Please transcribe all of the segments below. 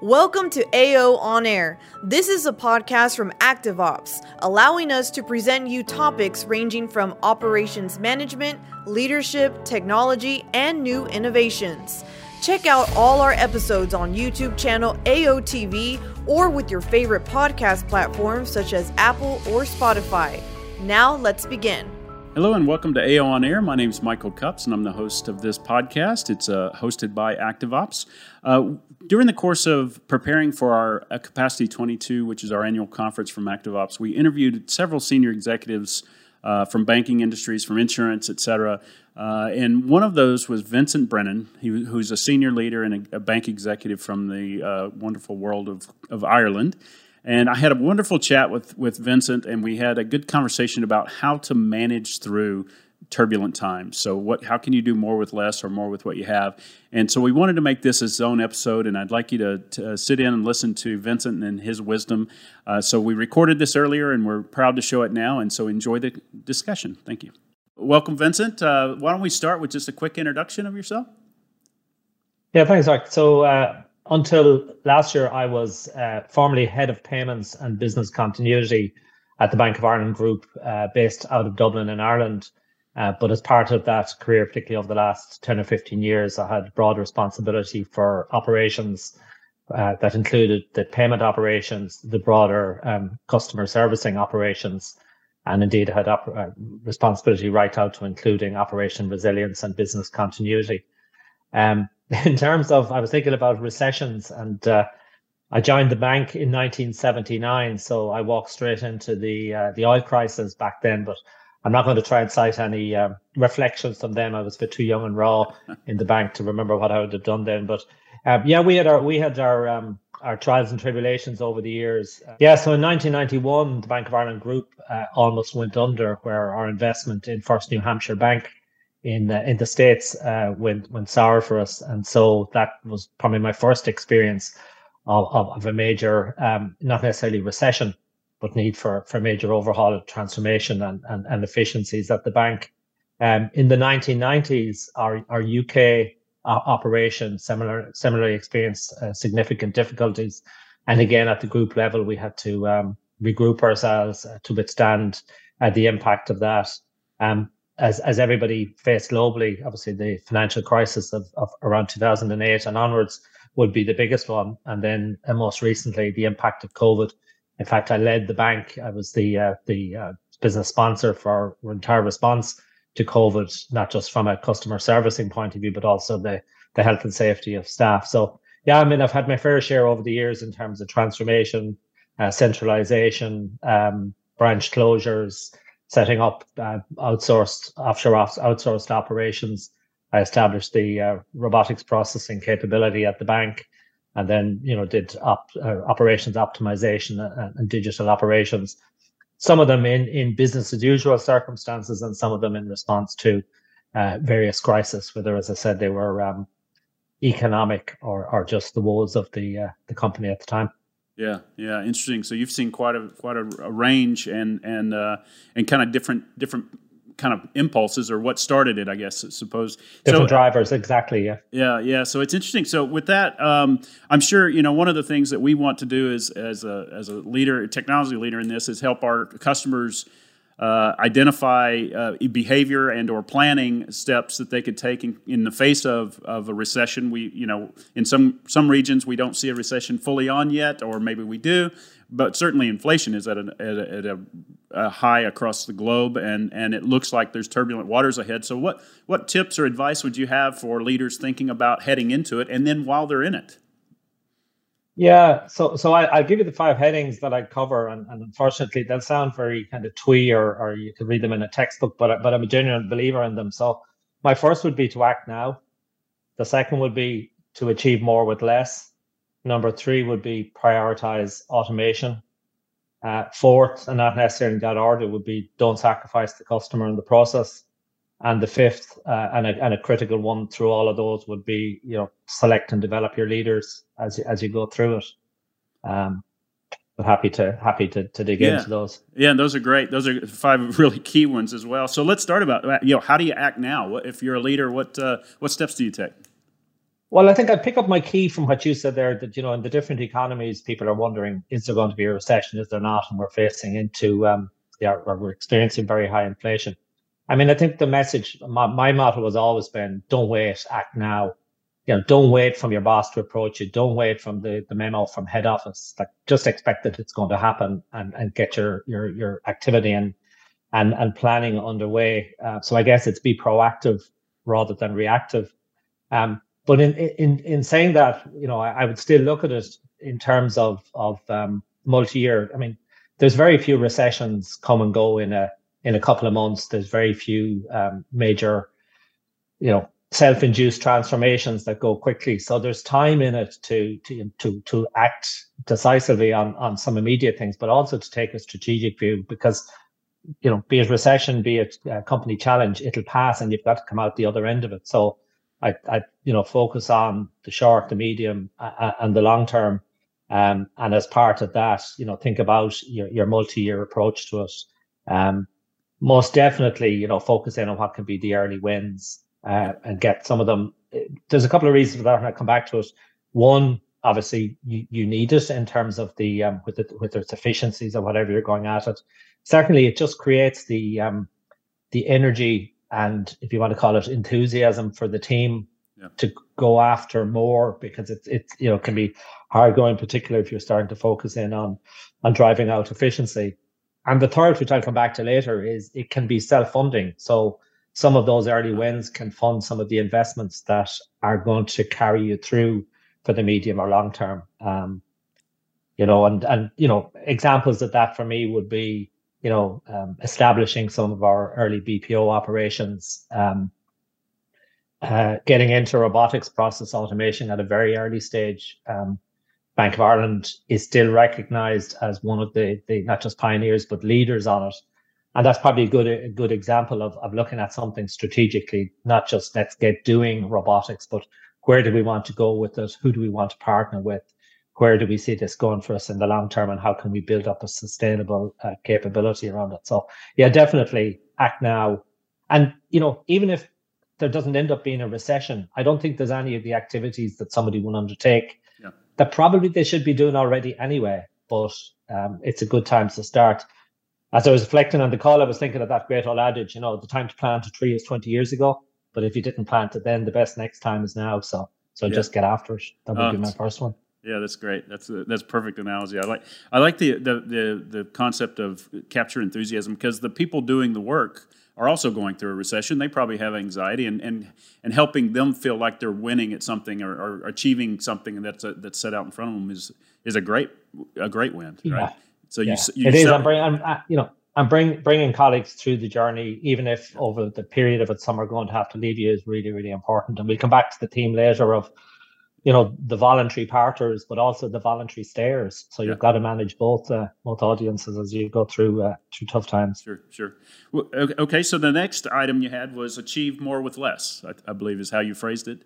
Welcome to AO On Air. This is a podcast from ActiveOps, allowing us to present you topics ranging from operations management, leadership, technology, and new innovations. Check out all our episodes on YouTube channel AOTV or with your favorite podcast platforms such as Apple or Spotify. Now let's begin. Hello and welcome to AO On Air. My name is Michael Cups and I'm the host of this podcast. It's uh, hosted by ActiveOps. Uh, during the course of preparing for our uh, Capacity 22, which is our annual conference from ActiveOps, we interviewed several senior executives uh, from banking industries, from insurance, et cetera. Uh, and one of those was Vincent Brennan, he, who's a senior leader and a, a bank executive from the uh, wonderful world of, of Ireland. And I had a wonderful chat with, with Vincent, and we had a good conversation about how to manage through turbulent times. So, what, how can you do more with less or more with what you have? And so, we wanted to make this its own episode, and I'd like you to, to sit in and listen to Vincent and his wisdom. Uh, so, we recorded this earlier, and we're proud to show it now. And so, enjoy the discussion. Thank you. Welcome, Vincent. Uh, why don't we start with just a quick introduction of yourself? Yeah, thanks, Mark. So, uh, until last year, I was uh, formerly head of payments and business continuity at the Bank of Ireland Group, uh, based out of Dublin in Ireland. Uh, but as part of that career, particularly over the last 10 or 15 years, I had broad responsibility for operations uh, that included the payment operations, the broader um, customer servicing operations, and indeed had op- uh, responsibility right out to including operation resilience and business continuity. Um, in terms of, I was thinking about recessions, and uh, I joined the bank in 1979, so I walked straight into the uh, the oil crisis back then. But I'm not going to try and cite any um, reflections from them. I was a bit too young and raw in the bank to remember what I would have done then. But um, yeah, we had our we had our um, our trials and tribulations over the years. yeah, so in 1991, the Bank of Ireland Group uh, almost went under, where our investment in First New Hampshire Bank in uh, in the states uh, went went sour for us, and so that was probably my first experience of of, of a major, um, not necessarily recession, but need for for major overhaul, transformation, and and, and efficiencies at the bank. Um, in the 1990s, our our UK uh, operation similar similarly experienced uh, significant difficulties, and again at the group level, we had to um, regroup ourselves uh, to withstand uh, the impact of that. Um, as as everybody faced globally, obviously the financial crisis of, of around 2008 and onwards would be the biggest one, and then uh, most recently the impact of COVID. In fact, I led the bank. I was the uh, the uh, business sponsor for our entire response to COVID, not just from a customer servicing point of view, but also the the health and safety of staff. So yeah, I mean, I've had my fair share over the years in terms of transformation, uh, centralization, um, branch closures, setting up uh, outsourced offshore outsourced operations. I established the uh, robotics processing capability at the bank, and then you know did op, uh, operations optimization and, and, digital operations. Some of them in in business as usual circumstances, and some of them in response to uh, various crises, whether, as I said, they were um, economic or or just the woes of the uh, the company at the time. Yeah, yeah, interesting. So you've seen quite a quite a, a range and and uh, and kind of different different kind of impulses or what started it, I guess. I suppose different so, drivers, exactly. Yeah, yeah, yeah. So it's interesting. So with that, um, I'm sure you know one of the things that we want to do is as a as a leader, technology leader in this, is help our customers uh, identify uh, behavior and or planning steps that they could take in, in, the face of, of a recession. We, you know, in some some regions we don't see a recession fully on yet, or maybe we do, but certainly inflation is at a, at a, at a, a high across the globe, and and it looks like there's turbulent waters ahead. So, what what tips or advice would you have for leaders thinking about heading into it, and then while they're in it? Yeah, so so I, will give you the five headings that I cover, and, and unfortunately they'll sound very kind of twee, or or you could read them in a textbook, but but I'm a genuine believer in them. So my first would be to act now. The second would be to achieve more with less. Number three would be prioritize automation. Uh, fourth, and not necessarily in that order, would be don't sacrifice the customer in the process. And the fifth uh, and, a, and a critical one through all of those would be, you know, select and develop your leaders as as you go through it. Um, but happy to happy to, to dig yeah. into those. Yeah, those are great. Those are five really key ones as well. So let's start about you know how do you act now? What, if you're a leader, what uh, what steps do you take? Well, I think I pick up my key from what you said there that, you know, in the different economies, people are wondering, is there going to be a recession? Is there not? And we're facing into, um, yeah, we're experiencing very high inflation. I mean, I think the message, my, my motto has always been don't wait, act now. You know, don't wait from your boss to approach you. Don't wait from the, the memo from head office. Like just expect that it's going to happen and, and get your, your, your activity and, and, and planning underway. Uh, so I guess it's be proactive rather than reactive. Um, but in, in in saying that, you know, I, I would still look at it in terms of of um, multi-year. I mean, there's very few recessions come and go in a in a couple of months. There's very few um, major, you know, self-induced transformations that go quickly. So there's time in it to to to to act decisively on on some immediate things, but also to take a strategic view because you know, be it recession, be it a company challenge, it'll pass, and you've got to come out the other end of it. So I, I you know, focus on the short, the medium, uh, and the long term. Um, and as part of that, you know, think about your, your multi-year approach to it. Um, most definitely, you know, focus in on what can be the early wins uh, and get some of them. There's a couple of reasons for that, and I come back to it. One, obviously, you, you need it in terms of the um, with it with its efficiencies or whatever you're going at it. Secondly, it just creates the um, the energy and if you want to call it enthusiasm for the team yeah. to go after more because it's it's you know can be hard going, particularly if you're starting to focus in on on driving out efficiency. And the third, which I'll come back to later, is it can be self-funding. So some of those early wins can fund some of the investments that are going to carry you through for the medium or long term. Um, you know, and and you know, examples of that for me would be you know, um, establishing some of our early BPO operations, um, uh, getting into robotics process automation at a very early stage. Um, Bank of Ireland is still recognized as one of the, the not just pioneers, but leaders on it. And that's probably a good, a good example of, of looking at something strategically, not just let's get doing robotics, but where do we want to go with it? Who do we want to partner with? where do we see this going for us in the long term and how can we build up a sustainable uh, capability around it so yeah definitely act now and you know even if there doesn't end up being a recession i don't think there's any of the activities that somebody will undertake. That probably they should be doing already anyway but um, it's a good time to start. As i was reflecting on the call i was thinking of that great old adage you know the time to plant a tree is 20 years ago but if you didn't plant it then the best next time is now so so yeah. just get after it. That would uh, be my first one yeah, that's great. That's a, that's perfect analogy. I like I like the the the, the concept of capture enthusiasm because the people doing the work are also going through a recession. They probably have anxiety, and and and helping them feel like they're winning at something or, or achieving something that's a, that's set out in front of them is is a great a great win, right? Yeah. So yeah. you, you it is. I'm, bring, I'm uh, you know I'm bring, bringing colleagues through the journey, even if over the period of it some are going to have to leave you, is really really important. And we'll come back to the theme later of you know the voluntary parters but also the voluntary stayers. So you've got to manage both uh, both audiences as you go through uh, through tough times. Sure sure. Well, okay so the next item you had was achieve more with less I, I, believe is how you phrased it.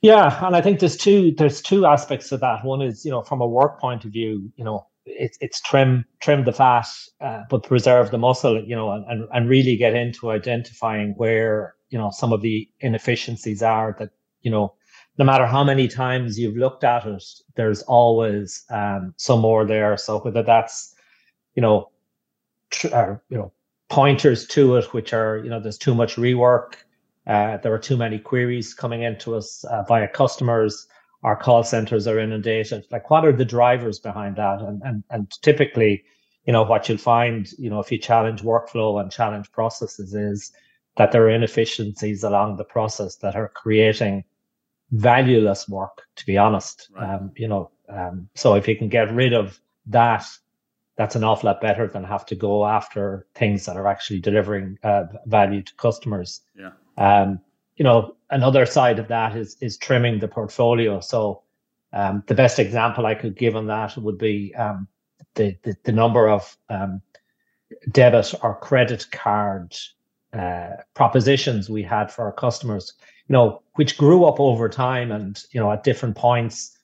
Yeah and i think there's two there's two aspects to that. One is you know from a work point of view you know it's it's trim trim the fat uh, but preserve the muscle you know and, and really get into identifying where you know some of the inefficiencies are that you know no matter how many times you've looked at it, there's always um, some more there. So whether that's, you know, tr- or, you know, pointers to it, which are, you know, there's too much rework, uh, there are too many queries coming into us uh, via customers. Our call centers are inundated. Like, what are the drivers behind that? And and and typically, you know, what you'll find, you know, if you challenge workflow and challenge processes, is that there are inefficiencies along the process that are creating valueless work, to be honest. Right. Um, you know, um, so if you can get rid of that, that's an awful lot better than have to go after things that are actually delivering uh, value to customers. Yeah. Um, you know, another side of that is is trimming the portfolio. So, um, the best example I could give on that would be um, the, the the number of um, debit or credit card uh, propositions we had for our customers you know, which grew up over time and, you know, at different points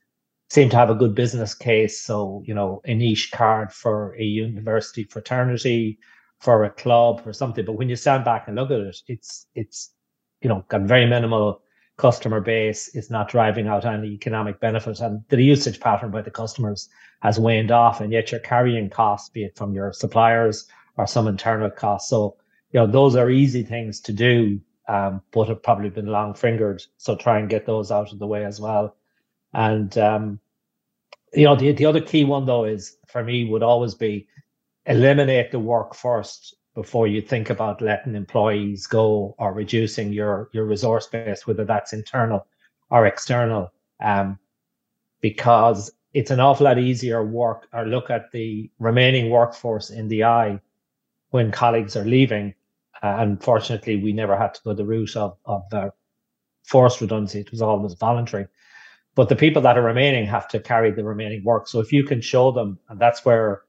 seemed to have a good business case. So, you know, a niche card for a university fraternity, for a club or something. But when you stand back and look at it, it's, it's, you know, got very minimal customer base is not driving out any economic benefit and the usage pattern by the customers has waned off and yet you're carrying costs, be it from your suppliers or some internal costs. So, you know, those are easy things to do, um, but have probably been long fingered. So try and get those out of the way as well. And, um, you know, the, the other key one though is for me would always be eliminate the work first before you think about letting employees go or reducing your your resource base, whether that's internal or external. Um, because it's an awful lot easier work or look at the remaining workforce in the eye when colleagues are leaving. Uh, unfortunately, we never had to go the route of of uh, forced redundancy; it was always voluntary. But the people that are remaining have to carry the remaining work. So if you can show them, and that's where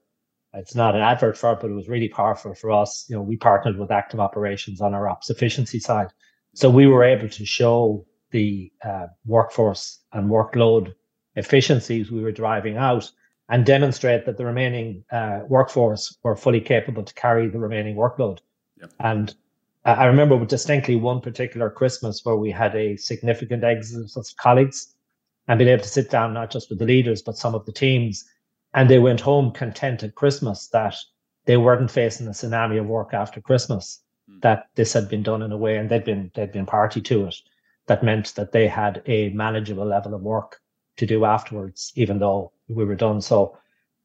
it's not an advert for it, but it was really powerful for us. You know, we partnered with Active Operations on our ops efficiency side. So we were able to show the uh, workforce and workload efficiencies we were driving out and demonstrate that the remaining uh, workforce were fully capable to carry the remaining workload. Yep. And I remember distinctly one particular Christmas where we had a significant exodus of colleagues and being able to sit down not just with the leaders, but some of the teams and they went home content at Christmas that they weren't facing a tsunami of work after Christmas. Mm. That this had been done in a way, and they'd been they'd been party to it. That meant that they had a manageable level of work to do afterwards, even though we were done. So,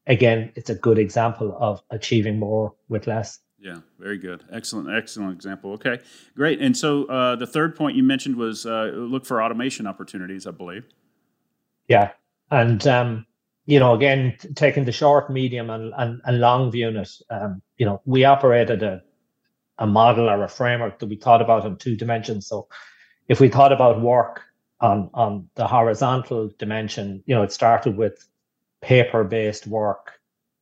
again, it's a good example of achieving more with less. Yeah, very good. Excellent, excellent example. Okay, great. And so uh, the third point you mentioned was uh, look for automation opportunities, I believe. Yeah, and um, you know, again, taking the short, medium, and, and, and long view it, um, you know, we operated a, a model or a framework that we thought about in two dimensions. So if we thought about work on, on the horizontal dimension, you know, it started with paper based work.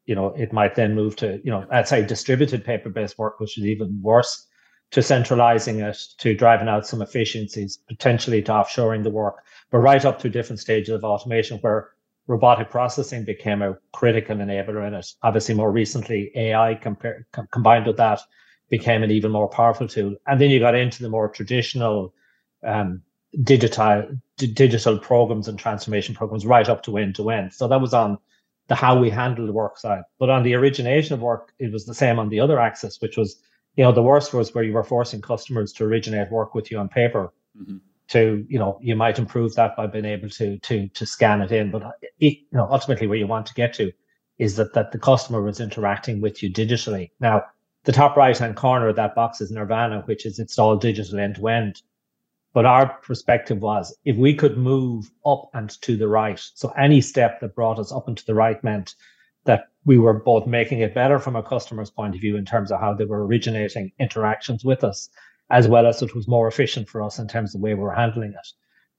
You know, it might then move to, you know, I'd say distributed paper based work, which is even worse, to centralizing it, to driving out some efficiencies, potentially to offshoring the work, but right up to different stages of automation where robotic processing became a critical enabler in it. Obviously, more recently, AI com- combined with that became an even more powerful tool. And then you got into the more traditional um, digital d- digital programs and transformation programs right up to end to end. So that was on the how we handle the work side. But on the origination of work, it was the same on the other axis, which was, you know, the worst was where you were forcing customers to originate work with you on paper. Mm-hmm to you know you might improve that by being able to to to scan it in but it, you know ultimately where you want to get to is that that the customer was interacting with you digitally now the top right hand corner of that box is nirvana which is it's all digital end to end but our perspective was if we could move up and to the right so any step that brought us up and to the right meant that we were both making it better from a customer's point of view in terms of how they were originating interactions with us as well as it was more efficient for us in terms of the way we were handling it.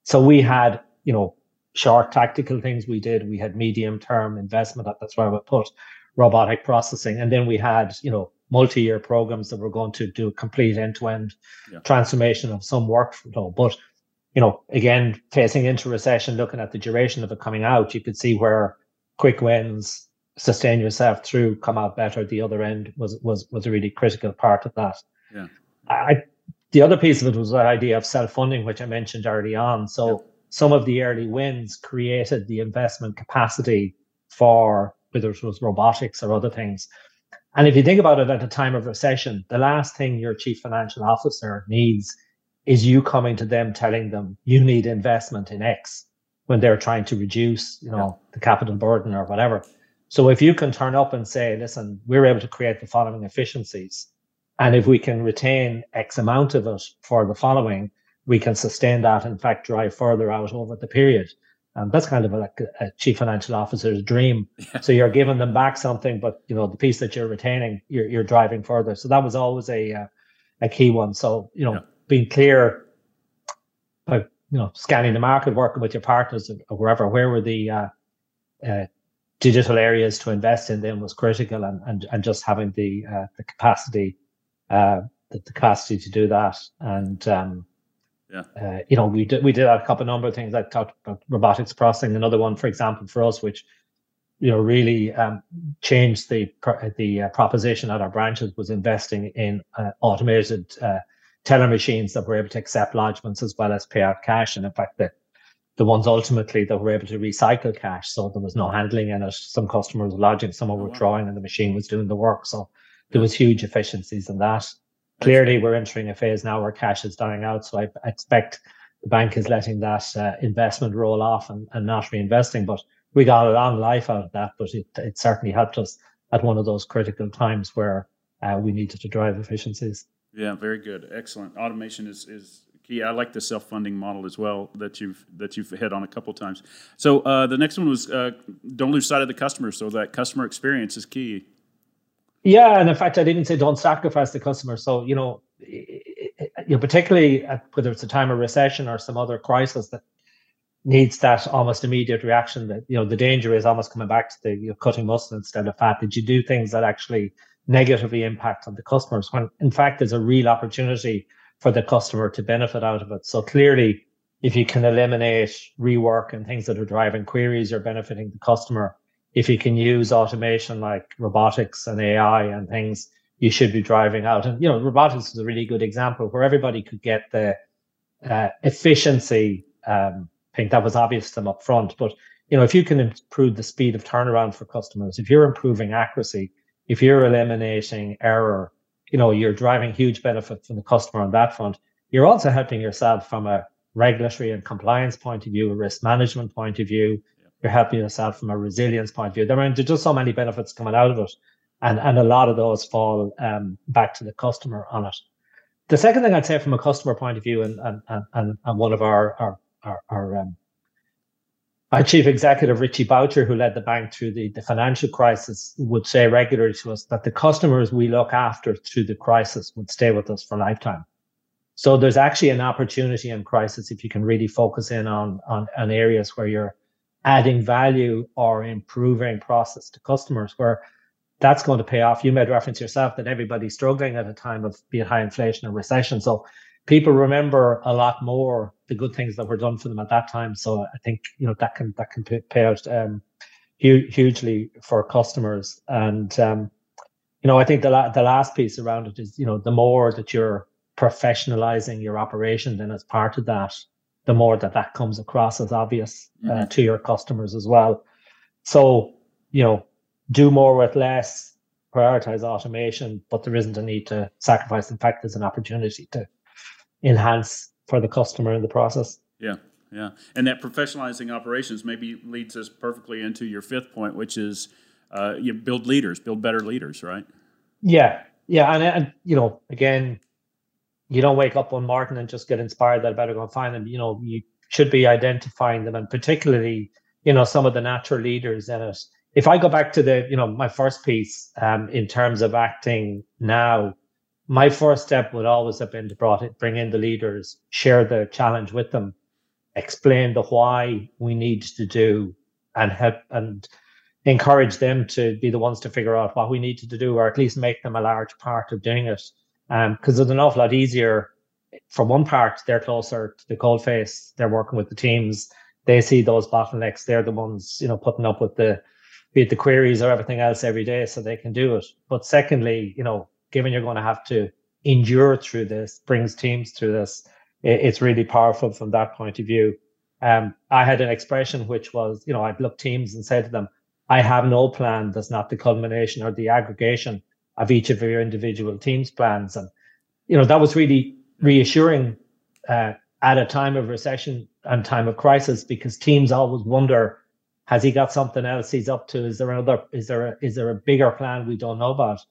So we had, you know, short tactical things we did. We had medium term investment. That's where we put robotic processing. And then we had, you know, multi-year programs that were going to do a complete end-to-end yeah. transformation of some workflow. But, you know, again, facing into recession, looking at the duration of it coming out, you could see where quick wins, sustain yourself through, come out better at the other end was was was a really critical part of that. Yeah. I the other piece of it was the idea of self-funding, which I mentioned early on. So yeah. some of the early wins created the investment capacity for whether it was robotics or other things. And if you think about it at a time of recession, the last thing your chief financial officer needs is you coming to them telling them you need investment in X when they're trying to reduce, you know, yeah. the capital burden or whatever. So if you can turn up and say, listen, we're able to create the following efficiencies and if we can retain X amount of it for the following, we can sustain that, in fact, drive further out over the period. And that's kind of like a, chief financial officer's dream. Yeah. So you're giving them back something, but you know the piece that you're retaining, you're, you're driving further. So that was always a uh, a key one. So you know, yeah. being clear, like you know, scanning the market, working with your partners or wherever, where were the uh, uh, digital areas to invest in, then was critical, and and, and just having the uh, the capacity uh, the, the capacity to do that. And um, yeah. Uh, you know, we did we did a couple of number of things. I talked about robotics processing. Another one, for example, for us, which you know really um, changed the the uh, proposition at our branches was investing in uh, automated uh, teller machines that were able to accept lodgements as well as pay out cash. And in fact, the, the ones ultimately that were able to recycle cash. So there was no handling in it. Some customers were lodging, some were withdrawing, and the machine was doing the work. So there was huge efficiencies in that. Clearly, we're entering a phase now where cash is dying out. So I expect the bank is letting that uh, investment roll off and, and not reinvesting. But we got a long life out of that, but it, it certainly helped us at one of those critical times where uh, we needed to drive efficiencies. Yeah, very good, excellent. Automation is is key. I like the self funding model as well that you've that you've hit on a couple times. So uh, the next one was uh, don't lose sight of the customer. So that customer experience is key. Yeah, and in fact, I didn't say don't sacrifice the customer. So you know, you know, particularly at, whether it's a time of recession or some other crisis that needs that almost immediate reaction that you know the danger is almost coming back to the you know, cutting muscle instead of fat That you do things that actually negatively impact on the customers when in fact there's a real opportunity for the customer to benefit out of it so clearly if you can eliminate rework and things that are driving queries you're benefiting the customer if you can use automation like robotics and ai and things you should be driving out and you know robotics is a really good example where everybody could get the uh, efficiency um, that was obvious to them up front. But you know, if you can improve the speed of turnaround for customers, if you're improving accuracy, if you're eliminating error, you know, you're driving huge benefit from the customer on that front. You're also helping yourself from a regulatory and compliance point of view, a risk management point of view. You're helping yourself from a resilience point of view. There are just so many benefits coming out of it. And, and a lot of those fall um, back to the customer on it. The second thing I'd say from a customer point of view, and, and, and, and one of our, our our, our, um, our chief executive, Richie Boucher, who led the bank through the, the financial crisis, would say regularly to us that the customers we look after through the crisis would stay with us for a lifetime. So there's actually an opportunity in crisis if you can really focus in on, on, on areas where you're adding value or improving process to customers where that's going to pay off. You made reference yourself that everybody's struggling at a time of being high inflation and recession. So people remember a lot more the good things that were done for them at that time. So I think you know that can that can pay out um, hugely for customers. And um, you know, I think the la- the last piece around it is you know the more that you're professionalizing your operation, then as part of that, the more that that comes across as obvious uh, mm-hmm. to your customers as well. So you know, do more with less, prioritize automation, but there isn't a need to sacrifice. In fact, there's an opportunity to enhance for the customer in the process. Yeah, yeah, and that professionalizing operations maybe leads us perfectly into your fifth point, which is uh, you build leaders, build better leaders, right? Yeah, yeah, and and you know, again, you don't wake up one morning and just get inspired that I better go and find them. You know, you should be identifying them, and particularly, you know, some of the natural leaders in it. If I go back to the, you know, my first piece um, in terms of acting now, my first step would always have been to brought it, bring in the leaders, share the challenge with them, explain the why we need to do, and help and encourage them to be the ones to figure out what we need to do, or at least make them a large part of doing it. Because um, it's an awful lot easier. For one part, they're closer to the cold face. They're working with the teams. They see those bottlenecks. They're the ones, you know, putting up with the be it the queries or everything else every day, so they can do it. But secondly, you know, given you're going to have to endure through this, brings teams through this, it's really powerful from that point of view. Um, I had an expression which was, you know, I'd look teams and say to them, I have no plan that's not the culmination or the aggregation of each of your individual teams' plans. And, you know, that was really reassuring uh, at a time of recession and time of crisis because teams always wonder, has he got something else he's up to? Is there another, is there a, is there a bigger plan we don't know about?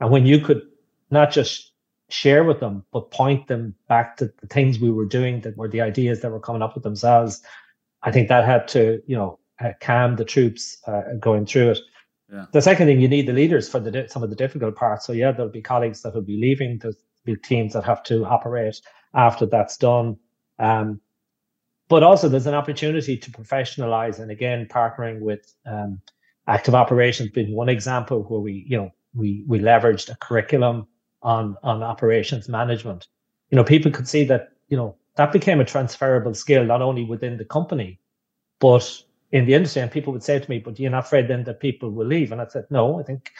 And when you could not just share with them, but point them back to the things we were doing that were the ideas that were coming up with themselves, I think that had to, you know, uh, calm the troops uh, going through it. Yeah. The second thing, you need the leaders for the some of the difficult parts. So yeah, there'll be colleagues that will be leaving. There'll be teams that have to operate after that's done. Um, but also, there's an opportunity to professionalize, and again, partnering with um, active operations being one example where we, you know, we we leveraged a curriculum on on operations management. You know, people could see that you know that became a transferable skill not only within the company, but in the industry. And people would say to me, "But you're not afraid then that people will leave?" And I said, "No, I think."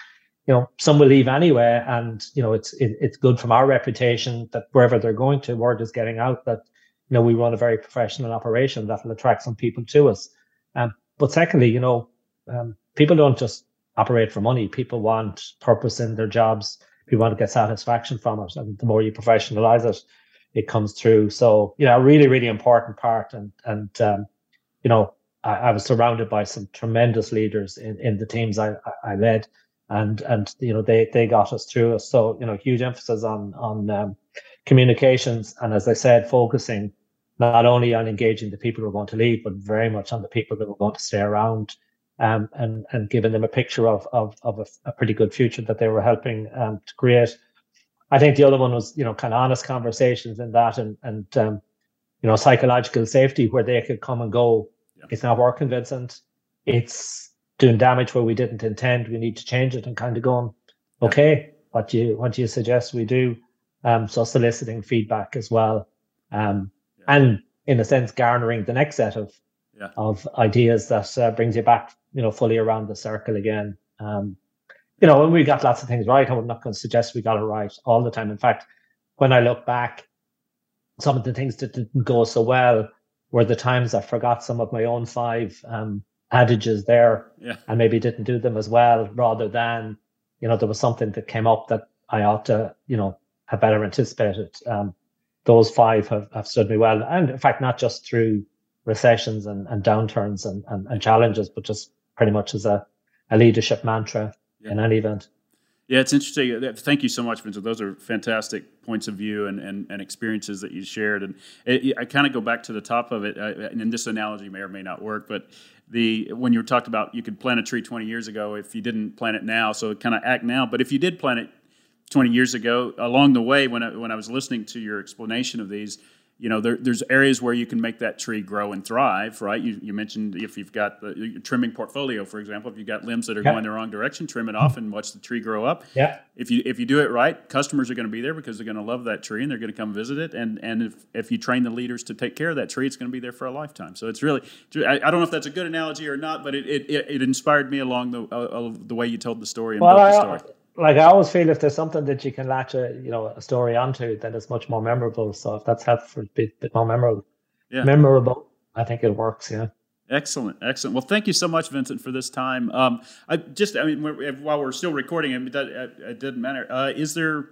you know, some will leave anyway, and you know, it's it, it's good from our reputation that wherever they're going to, word is getting out that you know we run a very professional operation that will attract some people to us. Um, but secondly, you know, um, people don't just operate for money. People want purpose in their jobs. People want to get satisfaction from it, and the more you professionalize it, it comes through. So, you know, a really, really important part. And and um, you know, I, I, was surrounded by some tremendous leaders in, in the teams I, I led, and and you know they they got us through. So you know, huge emphasis on on um, communications, and as I said, focusing not only on engaging the people who are going to leave, but very much on the people that are going to stay around. Um, and and giving them a picture of of, of a, a pretty good future that they were helping um, to create. I think the other one was, you know, kind of honest conversations in that and, and, um, you know, psychological safety where they could come and go. Yeah. It's not working, Vincent. It's doing damage where we didn't intend. We need to change it and kind of going, okay, what do you, what do you suggest we do? Um, so soliciting feedback as well. Um, yeah. and in a sense, garnering the next set of, yeah. of ideas that uh, brings you back, you know, fully around the circle again. Um, you know, when we got lots of things right, I'm not going to suggest we got it right all the time. In fact, when I look back, some of the things that didn't go so well were the times I forgot some of my own five um, adages there yeah. and maybe didn't do them as well, rather than, you know, there was something that came up that I ought to, you know, have better anticipated. Um, those five have, have stood me well. And in fact, not just through recessions and, and downturns and, and, and challenges, but just pretty much as a, a leadership mantra yeah. in any event. Yeah, it's interesting. Uh, thank you so much, Vincent. Those are fantastic points of view and, and, and experiences that you shared. And it, I kind of go back to the top of it, uh, and this analogy may or may not work, but the when you were talked about you could plant a tree 20 years ago if you didn't plant it now, so kind of act now. But if you did plant it 20 years ago, along the way, when I, when I was listening to your explanation of these, you know, there, there's areas where you can make that tree grow and thrive, right? You, you mentioned if you've got the trimming portfolio, for example, if you've got limbs that are going the wrong direction, trim it off and watch the tree grow up. Yeah. If you if you do it right, customers are going to be there because they're going to love that tree and they're going to come visit it. And and if, if you train the leaders to take care of that tree, it's going to be there for a lifetime. So it's really, I, I don't know if that's a good analogy or not, but it it, it inspired me along the uh, the way you told the story and well, built the story like I always feel if there's something that you can latch a you know a story onto, then it's much more memorable. So if that's helpful, a bit, bit more memorable, yeah. memorable, I think it works. Yeah. Excellent, excellent. Well, thank you so much, Vincent, for this time. Um, I just, I mean, while we're still recording, I it, it didn't matter. Uh, is there,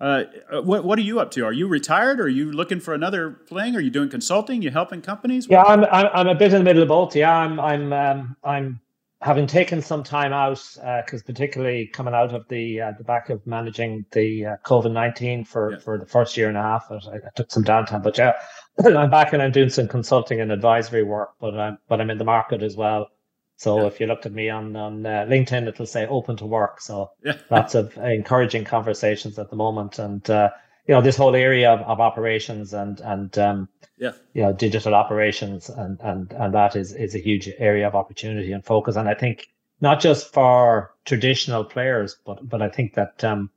uh, what, what are you up to? Are you retired? Or are you looking for another thing? Are you doing consulting? You helping companies? Yeah, I'm, I'm, I'm a bit in the middle of both. Yeah, I'm, I'm, um, I'm having taken some time out, because uh, particularly coming out of the uh, the back of managing the uh, COVID nineteen for yeah. for the first year and a half, I, I, took some downtime. But yeah, I'm back and I'm doing some consulting and advisory work. But I'm but I'm in the market as well. So yeah. if you looked at me on on uh, LinkedIn, it'll say open to work. So yeah. lots of encouraging conversations at the moment, and uh, you know this whole area of, of operations and and um, yeah you know digital operations and and and that is is a huge area of opportunity and focus and i think not just for traditional players but but i think that um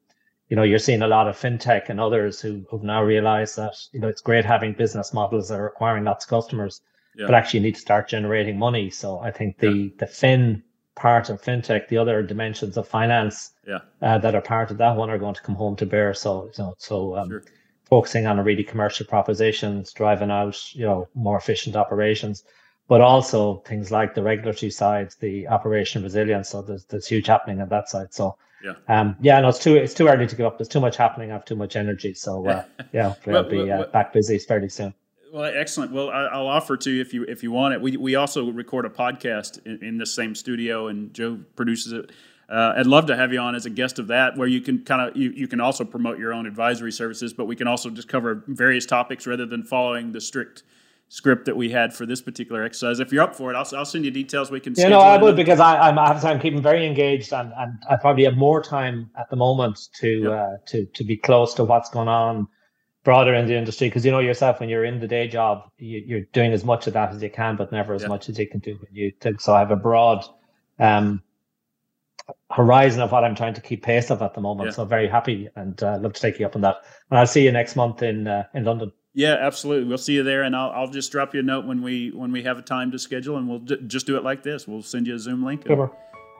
you know you're seeing a lot of fintech and others who who've now realized that you know it's great having business models that are acquiring lots of customers yeah. but actually you need to start generating money so i think the yeah. the fin part of fintech, the other dimensions of finance yeah. uh, that are part of that one are going to come home to bear. So, you know, so um, sure. focusing on a really commercial propositions, driving out, you know, more efficient operations, but also things like the regulatory side, the operation resilience. So there's there's huge happening on that side. So yeah, um, yeah, no, it's too it's too early to give up. There's too much happening. I have too much energy. So uh, yeah, we'll be uh, back busy fairly soon. Well, excellent. Well, I, will offer to you if you if you want it. We we also record a podcast in, in the same studio, and Joe produces it. Uh, I'd love to have you on as a guest of that, where you can kind of you, you can also promote your own advisory services, but we can also just cover various topics rather than following the strict script that we had for this particular exercise. If you're up for it, I'll, I'll send you details. We can. Yeah, no, I would because I, I'm I'm keeping very engaged and, and I probably have more time at the moment to yep. uh, to to be close to what's going on broader in the industry because you know yourself when you're in the day job you, are doing as much of that as you can but never as yeah. much as you can do when you think so i have a broad um, horizon of what i'm trying to keep pace of at the moment yeah. so very happy and uh, love to take you up on that and i'll see you next month in uh, in london yeah absolutely we'll see you there and I'll, I'll just drop you a note when we when we have a time to schedule and we'll d- just do it like this we'll send you a zoom link Super.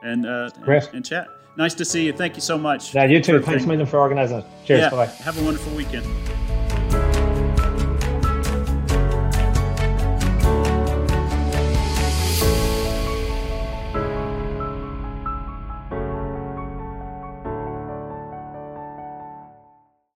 and uh, and, and, chat. Nice to see you. Thank you so much. Yeah, you too. Thanks a million for organizing it. Cheers. Yeah, bye. Have a wonderful weekend.